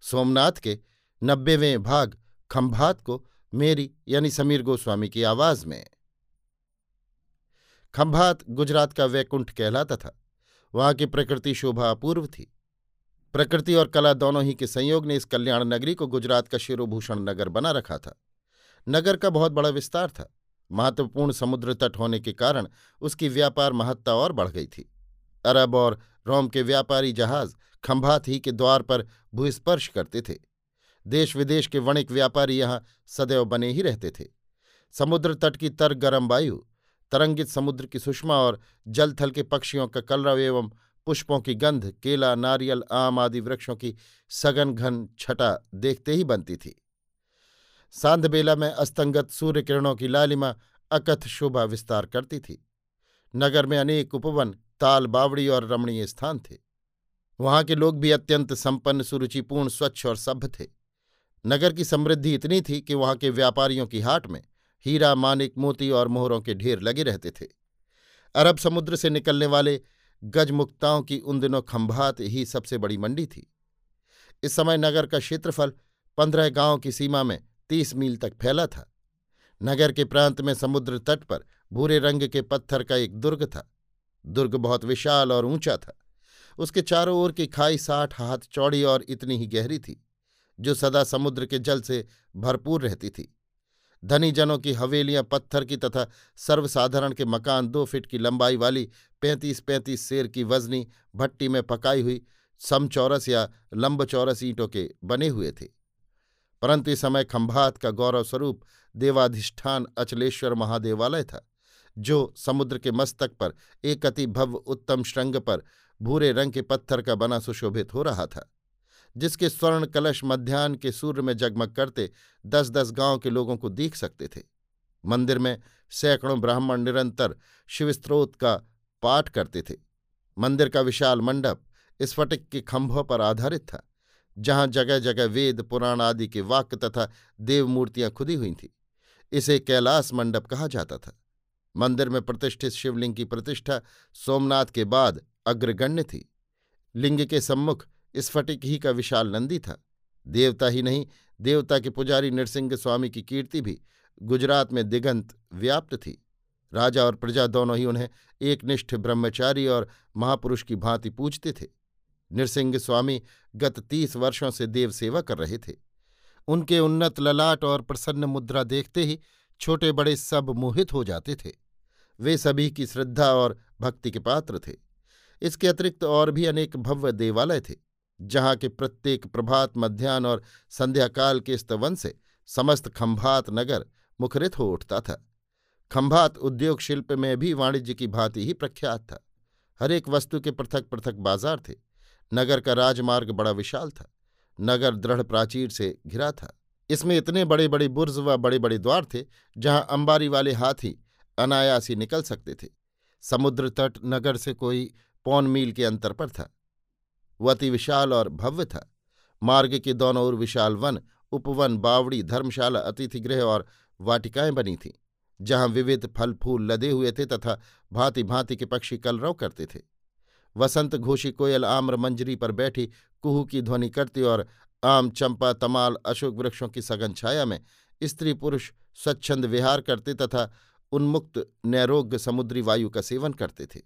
सोमनाथ के नब्बेवें भाग खंभात को मेरी यानी समीर गोस्वामी की आवाज़ में। खंभात गुजरात का वैकुंठ कहलाता था। वहाँ की प्रकृति शोभा अपूर्व थी। प्रकृति और कला दोनों ही के संयोग ने इस कल्याण नगरी को गुजरात का शिरोभूषण नगर बना रखा था। नगर का बहुत बड़ा विस्तार था। महत्वपूर्ण समुद्र तट होने के कारण उसकी व्यापार महत्ता और बढ़ गई थी। अरब और रोम के व्यापारी जहाज़ खंभात ही के द्वार पर भूस्पर्श करते थे। देश विदेश के वणिक व्यापारी यहाँ सदैव बने ही रहते थे। समुद्र तट की तर गरम वायु, तरंगित समुद्र की सुषमा और जलथल के पक्षियों का कलरव एवं पुष्पों की गंध, केला, नारियल, आम आदि वृक्षों की सघन घन छटा देखते ही बनती थी। सांधबेला में अस्तंगत सूर्य किरणों की लालिमा अकथ शोभा विस्तार करती थी। नगर में अनेक उपवन ताल, बावड़ी और रमणीय स्थान थे। वहाँ के लोग भी अत्यंत संपन्न, सुरुचिपूर्ण, स्वच्छ और सभ्य थे। नगर की समृद्धि इतनी थी कि वहाँ के व्यापारियों की हाट में हीरा, मानिक, मोती और मोहरों के ढेर लगे रहते थे। अरब समुद्र से निकलने वाले गजमुक्ताओं की उन दिनों खंभात ही सबसे बड़ी मंडी थी। इस समय नगर का क्षेत्रफल पंद्रह गाँवों की सीमा में तीस मील तक फैला था। नगर के प्रांत में समुद्र तट पर भूरे रंग के पत्थर का एक दुर्ग था। दुर्ग बहुत विशाल और ऊँचा था। उसके चारों ओर की खाई साठ हाथ चौड़ी और इतनी ही गहरी थी, जो सदा समुद्र के जल से भरपूर रहती थी। धनी जनों की हवेलियाँ पत्थर की तथा सर्वसाधारण के मकान दो फीट की लंबाई वाली पैंतीस पैंतीस शेर की वजनी भट्टी में पकाई हुई समचौरस या लंब चौरस ईंटों के बने हुए थे। परंतु इस समय खंभात का गौरव स्वरूप देवाधिष्ठान अचलेश्वर महादेवालय था। जो समुद्र के मस्तक पर, एक अति भव्य उत्तम श्रृंग पर, भूरे रंग के पत्थर का बना सुशोभित हो रहा था, जिसके स्वर्ण कलश मध्यान्ह के सूर्य में जगमग करते दस दस गाँव के लोगों को देख सकते थे। मंदिर में सैकड़ों ब्राह्मण निरंतर शिवस्त्रोत का पाठ करते थे। मंदिर का विशाल मंडप स्फटिक के खंभों पर आधारित था, जहाँ जगह जगह वेद, पुराण आदि के वाक्य तथा देव मूर्तियाँ खुदी हुई थीं। इसे कैलास मंडप कहा जाता था। मंदिर में प्रतिष्ठित शिवलिंग की प्रतिष्ठा सोमनाथ के बाद अग्रगण्य थी। लिंग के सम्मुख स्फटिक ही का विशाल नंदी था। देवता ही नहीं, देवता के पुजारी नृसिंह स्वामी की कीर्ति भी गुजरात में दिगंत व्याप्त थी। राजा और प्रजा दोनों ही उन्हें एकनिष्ठ ब्रह्मचारी और महापुरुष की भांति पूजते थे। नृसिंह स्वामी गत तीस वर्षों से देव सेवा कर रहे थे। उनके उन्नत ललाट और प्रसन्न मुद्रा देखते ही छोटे बड़े सब मोहित हो जाते थे। वे सभी की श्रद्धा और भक्ति के पात्र थे। इसके अतिरिक्त और भी अनेक भव्य देवालय थे, जहाँ के प्रत्येक प्रभात मध्यान्ह और संध्याकाल के स्तवन से समस्त खंभात नगर मुखरित हो उठता था। खंभात उद्योग शिल्प में भी वाणिज्य की भांति ही प्रख्यात था। हरेक वस्तु के पृथक पृथक बाज़ार थे। नगर का राजमार्ग बड़ा विशाल था। नगर दृढ़ प्राचीर से घिरा था। इसमें इतने बड़े बड़े बुर्ज व बड़े बड़े द्वार थे, जहाँ अंबारी वाले हाथी अनायासी निकल सकते थे। समुद्र तट, नगर से कोई पौन मील के अंतर पर था। वह अति विशाल और भव्य था। मार्ग के दोनों ओर विशाल वन, उपवन, बावड़ी, धर्मशाला, अतिथिगृह और वाटिकाएँ बनी थीं, जहाँ विविध फल फूल लदे हुए थे तथा भांति भांति के पक्षी कलरव करते थे। वसंत घोषी कोयल आम्र मंजरी पर बैठी, कुहू की ध्वनि करती और आम, चंपा, तमाल, अशोक वृक्षों की सघन छाया में स्त्री पुरुष स्वच्छंद विहार करते तथा उन्मुक्त नैरोग्य समुद्री वायु का सेवन करते थे।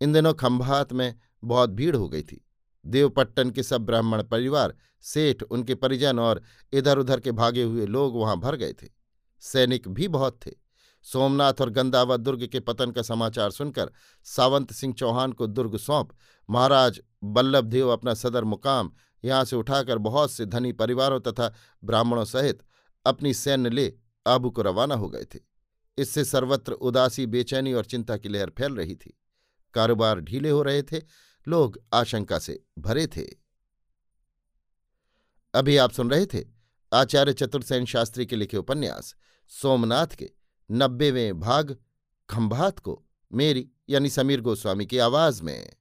इन दिनों खंभात में बहुत भीड़ हो गई थी। देवपट्टन के सब ब्राह्मण परिवार, सेठ, उनके परिजन और इधर उधर के भागे हुए लोग वहाँ भर गए थे। सैनिक भी बहुत थे। सोमनाथ और गंदावा दुर्ग के पतन का समाचार सुनकर सावंत सिंह चौहान को दुर्ग सौंप महाराज बल्लभदेव अपना सदर मुकाम यहाँ से उठाकर बहुत से धनी परिवारों तथा ब्राह्मणों सहित अपनी सैन्य ले आबू को रवाना हो गए थे। इससे सर्वत्र उदासी, बेचैनी और चिंता की लहर फैल रही थी। कारोबार ढीले हो रहे थे, लोग आशंका से भरे थे। अभी आप सुन रहे थे आचार्य चतुर्सेन शास्त्री के लिखे उपन्यास, सोमनाथ के नब्बेवें भाग, खंभात को, मेरी यानी समीर गोस्वामी की आवाज़ में।